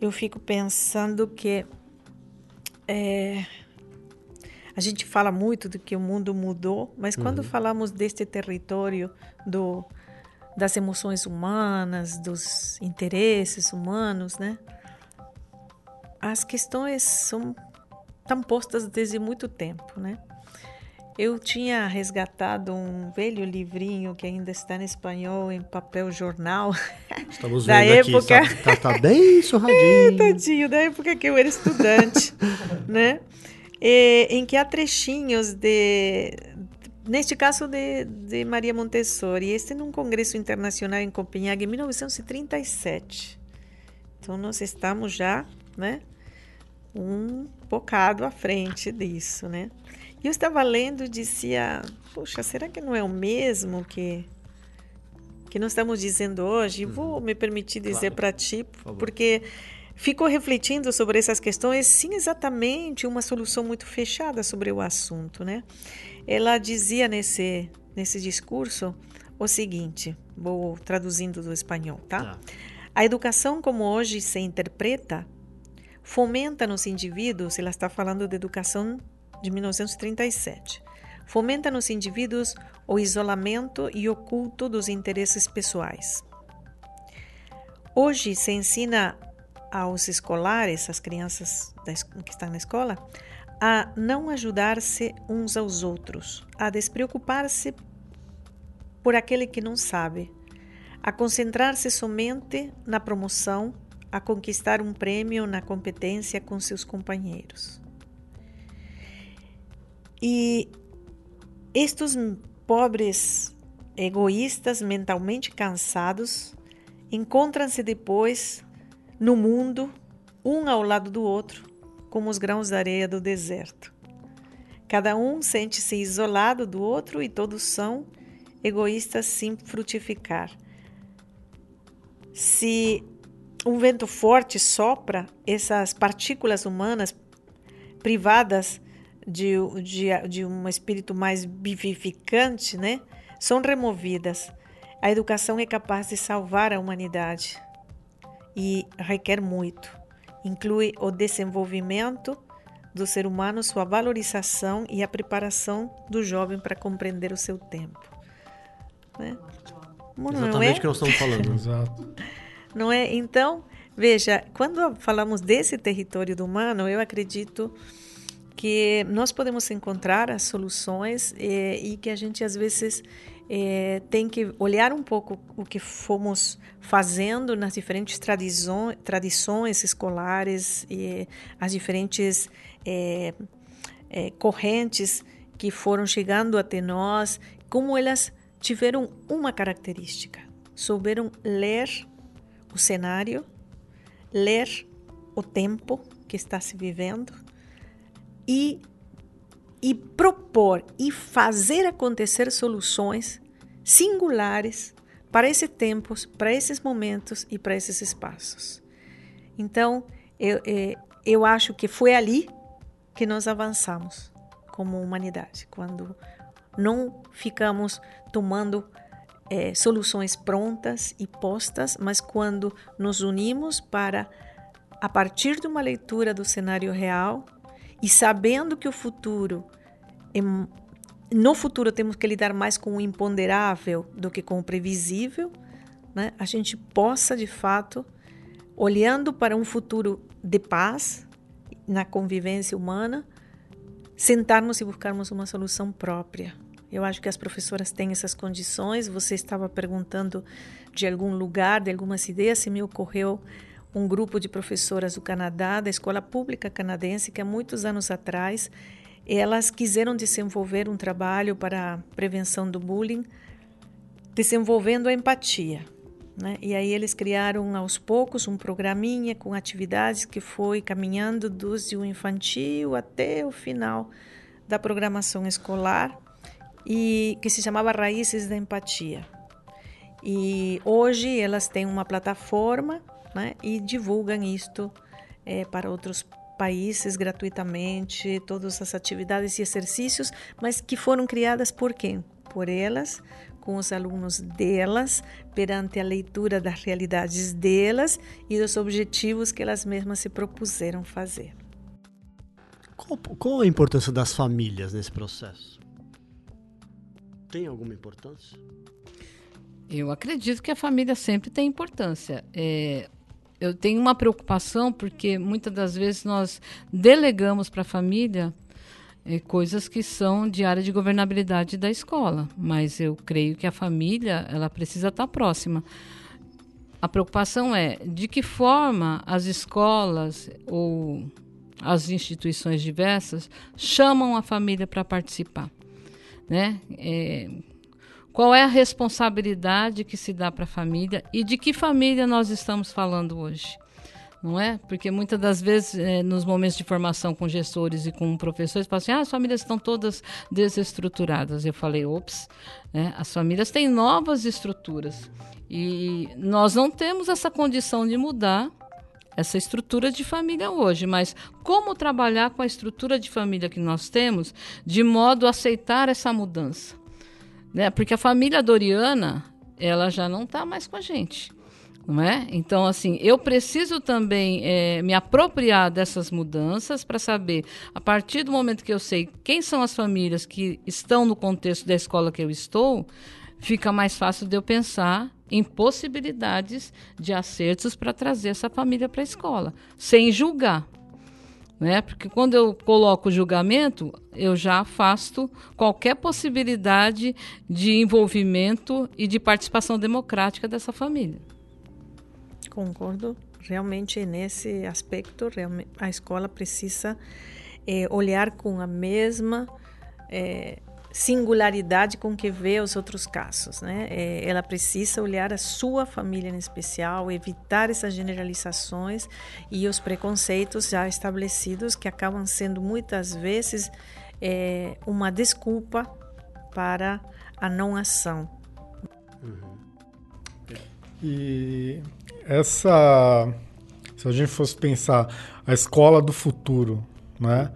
Speaker 3: eu fico pensando que é, a gente fala muito do que o mundo mudou, mas quando uhum. falamos deste território do, das emoções humanas, dos interesses humanos, né? As questões são estão postas desde muito tempo, né? Eu tinha resgatado um velho livrinho que ainda está em espanhol, em papel jornal.
Speaker 1: Estamos vendo da época... aqui, tá, tá, bem surradinho.
Speaker 3: é, tadinho, da época que eu era estudante, né? E, em que há trechinhos de... Neste caso de, de Maria Montessori, este num congresso internacional em Copenhague em 1937. Então nós estamos já, né, um bocado à frente disso, né? E eu estava lendo e dizia, puxa, será que não é o mesmo que que nós estamos dizendo hoje? Uhum. Vou me permitir dizer claro. para ti, por porque ficou refletindo sobre essas questões, sim, exatamente uma solução muito fechada sobre o assunto, né? Ela dizia nesse nesse discurso o seguinte, vou traduzindo do espanhol, tá? tá. A educação como hoje se interpreta fomenta nos indivíduos, ela está falando de educação de 1937. Fomenta nos indivíduos o isolamento e o culto dos interesses pessoais. Hoje se ensina aos escolares, às crianças que estão na escola, a não ajudar-se uns aos outros, a despreocupar-se por aquele que não sabe, a concentrar-se somente na promoção, a conquistar um prêmio na competência com seus companheiros. E estes pobres egoístas mentalmente cansados encontram-se depois no mundo, um ao lado do outro, como os grãos de areia do deserto. Cada um sente-se isolado do outro e todos são egoístas sem frutificar. Se um vento forte sopra, essas partículas humanas privadas de, de, de um espírito mais vivificante, né, são removidas. A educação é capaz de salvar a humanidade e requer muito. Inclui o desenvolvimento do ser humano, sua valorização e a preparação do jovem para compreender o seu tempo.
Speaker 1: Né? Exatamente o é? que nós estamos falando.
Speaker 2: Exato.
Speaker 3: Não é? Então, veja, quando falamos desse território do humano, eu acredito que nós podemos encontrar as soluções eh, e que a gente às vezes eh, tem que olhar um pouco o que fomos fazendo nas diferentes tradições, tradições escolares e as diferentes é, é, correntes que foram chegando até nós, como elas tiveram uma característica: souberam ler o cenário, ler o tempo que está se vivendo e, e propor e fazer acontecer soluções singulares para esses tempos, para esses momentos e para esses espaços. Então, eu, é, eu acho que foi ali que nós avançamos como humanidade, quando não ficamos tomando é, soluções prontas e postas, mas quando nos unimos para, a partir de uma leitura do cenário real e sabendo que o futuro, é, no futuro temos que lidar mais com o imponderável do que com o previsível, né? a gente possa de fato, olhando para um futuro de paz, na convivência humana, sentarmos e buscarmos uma solução própria. Eu acho que as professoras têm essas condições. Você estava perguntando de algum lugar, de algumas ideias. Se me ocorreu um grupo de professoras do Canadá, da escola pública canadense, que há muitos anos atrás elas quiseram desenvolver um trabalho para a prevenção do bullying, desenvolvendo a empatia. Né? E aí eles criaram aos poucos um programinha com atividades que foi caminhando desde o infantil até o final da programação escolar e que se chamava Raízes da Empatia. E hoje elas têm uma plataforma né, e divulgam isto é, para outros países gratuitamente, todas as atividades e exercícios, mas que foram criadas por quem? Por elas, com os alunos delas, perante a leitura das realidades delas e dos objetivos que elas mesmas se propuseram fazer.
Speaker 1: Qual, qual a importância das famílias nesse processo? Tem alguma importância?
Speaker 4: Eu acredito que a família sempre tem importância. É, eu tenho uma preocupação porque muitas das vezes nós delegamos para a família é, coisas que são de área de governabilidade da escola, mas eu creio que a família ela precisa estar próxima. A preocupação é de que forma as escolas ou as instituições diversas chamam a família para participar, né? É, qual é a responsabilidade que se dá para a família e de que família nós estamos falando hoje? não é? Porque muitas das vezes, é, nos momentos de formação com gestores e com professores, falam assim: ah, as famílias estão todas desestruturadas. Eu falei: ops, né? as famílias têm novas estruturas. E nós não temos essa condição de mudar essa estrutura de família hoje, mas como trabalhar com a estrutura de família que nós temos de modo a aceitar essa mudança? Né? Porque a família doriana, ela já não está mais com a gente não é? Então, assim, eu preciso também é, me apropriar dessas mudanças para saber, a partir do momento que eu sei quem são as famílias que estão no contexto da escola que eu estou, fica mais fácil de eu pensar em possibilidades de acertos para trazer essa família para a escola, sem julgar. Né? Porque quando eu coloco julgamento, eu já afasto qualquer possibilidade de envolvimento e de participação democrática dessa família
Speaker 3: concordo. Realmente, nesse aspecto, a escola precisa é, olhar com a mesma é, singularidade com que vê os outros casos. Né? É, ela precisa olhar a sua família em especial, evitar essas generalizações e os preconceitos já estabelecidos que acabam sendo muitas vezes é, uma desculpa para a não ação.
Speaker 2: E essa. Se a gente fosse pensar a escola do futuro, né?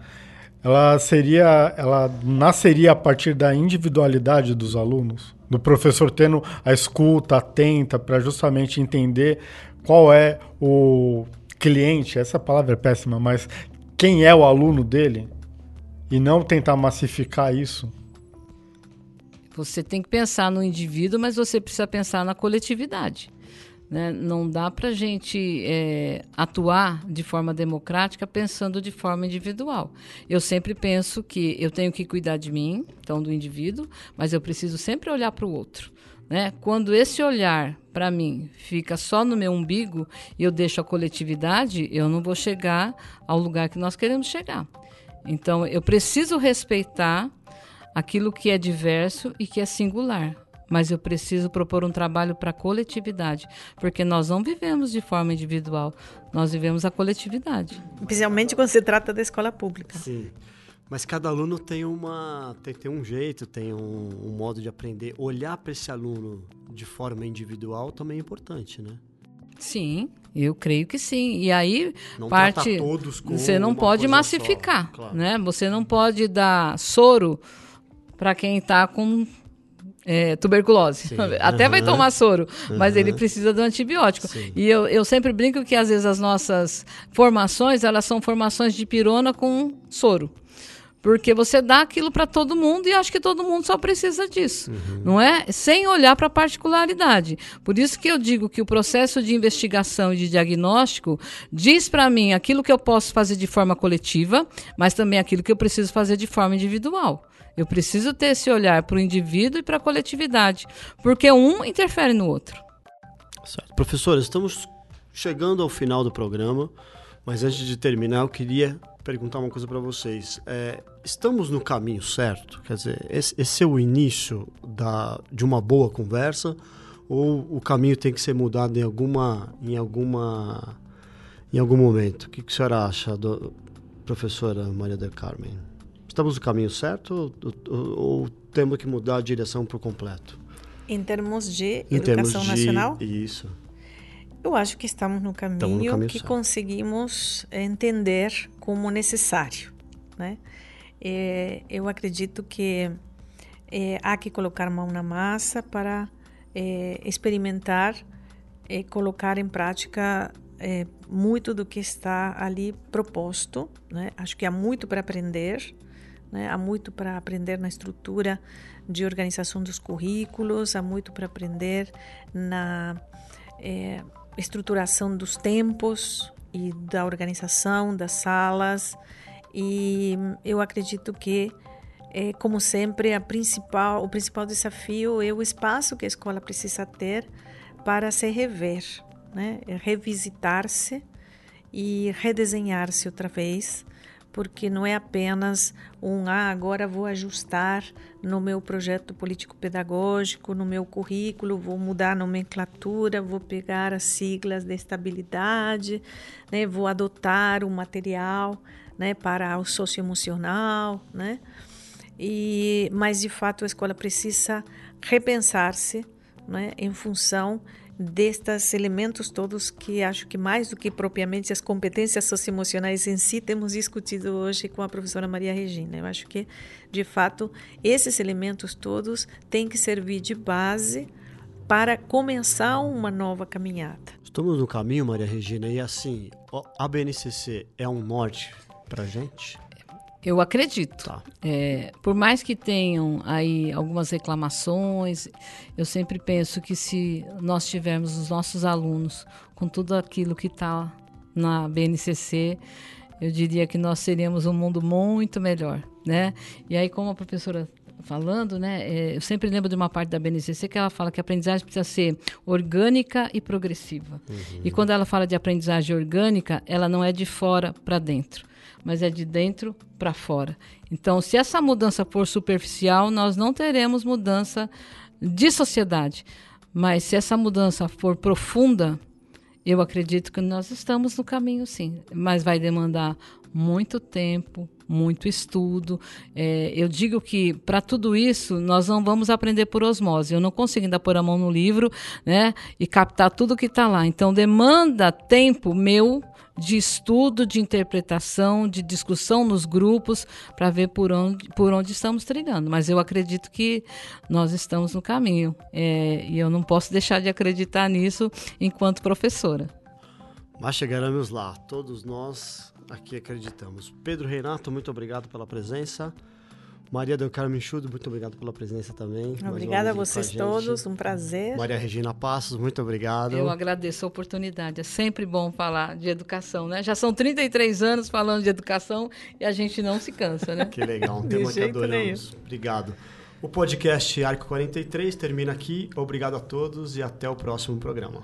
Speaker 2: Ela seria. Ela nasceria a partir da individualidade dos alunos? Do professor tendo a escuta atenta para justamente entender qual é o cliente, essa palavra é péssima, mas quem é o aluno dele e não tentar massificar isso.
Speaker 4: Você tem que pensar no indivíduo, mas você precisa pensar na coletividade. Né? Não dá para a gente é, atuar de forma democrática pensando de forma individual. Eu sempre penso que eu tenho que cuidar de mim, então do indivíduo, mas eu preciso sempre olhar para o outro. Né? Quando esse olhar para mim fica só no meu umbigo e eu deixo a coletividade, eu não vou chegar ao lugar que nós queremos chegar. Então eu preciso respeitar aquilo que é diverso e que é singular. Mas eu preciso propor um trabalho para a coletividade, porque nós não vivemos de forma individual, nós vivemos a coletividade.
Speaker 3: Principalmente quando se trata da escola pública.
Speaker 1: Sim. Mas cada aluno tem uma tem, tem um jeito, tem um, um modo de aprender. Olhar para esse aluno de forma individual também é importante, né?
Speaker 4: Sim, eu creio que sim. E aí
Speaker 1: Não
Speaker 4: parte você não pode massificar,
Speaker 1: só, claro.
Speaker 4: né? Você não pode dar soro para quem está com é, tuberculose.
Speaker 1: Sim.
Speaker 4: Até vai
Speaker 1: Aham.
Speaker 4: tomar soro, mas
Speaker 1: Aham.
Speaker 4: ele precisa do antibiótico.
Speaker 1: Sim.
Speaker 4: E eu, eu sempre brinco que às vezes as nossas formações, elas são formações de pirona com soro. Porque você dá aquilo para todo mundo e acho que todo mundo só precisa disso, não é? Sem olhar para a particularidade. Por isso que eu digo que o processo de investigação e de diagnóstico diz para mim aquilo que eu posso fazer de forma coletiva, mas também aquilo que eu preciso fazer de forma individual. Eu preciso ter esse olhar para o indivíduo e para a coletividade, porque um interfere no outro.
Speaker 1: Certo. Professora, estamos chegando ao final do programa, mas antes de terminar, eu queria perguntar uma coisa para vocês. É, estamos no caminho certo? Quer dizer, esse, esse é o início da, de uma boa conversa ou o caminho tem que ser mudado em alguma, em alguma, em algum momento? O que, que a senhora acha, do, professora Maria del Carmen? Estamos no caminho certo ou, ou- ou temos que mudar a direção por completo?
Speaker 3: Em termos de
Speaker 1: Em termos
Speaker 3: educação
Speaker 1: de
Speaker 3: nacional,
Speaker 1: isso.
Speaker 3: eu acho que estamos no caminho,
Speaker 1: caminho
Speaker 3: que
Speaker 1: certo.
Speaker 3: conseguimos entender como necessário. Né? Eh, eu acredito que eh, há que colocar mão na massa para eh, experimentar e colocar em prática eh, muito do que está ali proposto. Né? Acho que há muito para aprender, né? há muito para aprender na estrutura de organização dos currículos, há muito para aprender na eh, estruturação dos tempos e da organização das salas. E eu acredito que é, como sempre, a principal, o principal desafio é o espaço que a escola precisa ter para se rever, né? É revisitar-se e redesenhar-se outra vez, porque não é apenas um ah, agora vou ajustar no meu projeto político-pedagógico, no meu currículo, vou mudar a nomenclatura, vou pegar as siglas de estabilidade, né? vou adotar o material né? para o socioemocional, né? E, mas de fato a escola precisa repensar-se né, em função destes elementos todos que acho que mais do que propriamente as competências socioemocionais em si temos discutido hoje com a professora Maria Regina. Eu acho que de fato esses elementos todos têm que servir de base para começar uma nova caminhada.
Speaker 1: Estamos no caminho, Maria Regina, e assim, a BNCC é um norte pra gente?
Speaker 4: Eu acredito.
Speaker 1: Tá.
Speaker 4: É, por mais que tenham aí algumas reclamações, eu sempre penso que se nós tivermos os nossos alunos com tudo aquilo que está na BNCC, eu diria que nós seríamos um mundo muito melhor, né? E aí, como a professora falando, né, é, eu sempre lembro de uma parte da BNCC que ela fala que a aprendizagem precisa ser orgânica e progressiva. E quando ela fala de aprendizagem orgânica, ela não é de fora para dentro, mas é de dentro para fora. Então, se essa mudança for superficial, nós não teremos mudança de sociedade. Mas se essa mudança for profunda, eu acredito que nós estamos no caminho, sim. Mas vai demandar muito tempo, muito estudo. É, eu digo que para tudo isso nós não vamos aprender por osmose. Eu não consigo ainda pôr a mão no livro, né, e captar tudo que está lá. Então demanda tempo meu de estudo, de interpretação, de discussão nos grupos para ver por onde, por onde estamos trilhando. Mas eu acredito que nós estamos no caminho é, e eu não posso deixar de acreditar nisso enquanto professora.
Speaker 1: Mas chegaremos lá, todos nós aqui acreditamos. Pedro Renato, muito obrigado pela presença. Maria Del Carmen Chudo, muito obrigado pela presença também.
Speaker 3: Obrigada a vocês todos, um prazer.
Speaker 1: Maria Regina Passos, muito obrigado.
Speaker 4: Eu agradeço a oportunidade, é sempre bom falar de educação, né? Já são 33 anos falando de educação e a gente não se cansa, né?
Speaker 1: Que legal, um tema que adoramos. Nenhum. Obrigado. O podcast Arco 43 termina aqui. Obrigado a todos e até o próximo programa.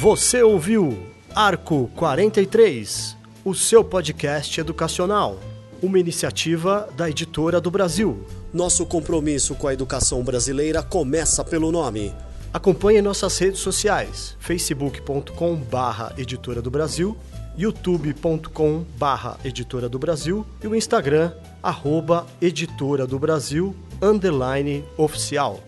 Speaker 1: Você ouviu Arco 43 o seu podcast educacional, uma iniciativa da Editora do Brasil. Nosso compromisso com a educação brasileira começa pelo nome. Acompanhe nossas redes sociais: facebook.com/barra Editora do Brasil, youtube.com/barra Editora do Brasil e o Instagram arroba Editora do Brasil underline oficial.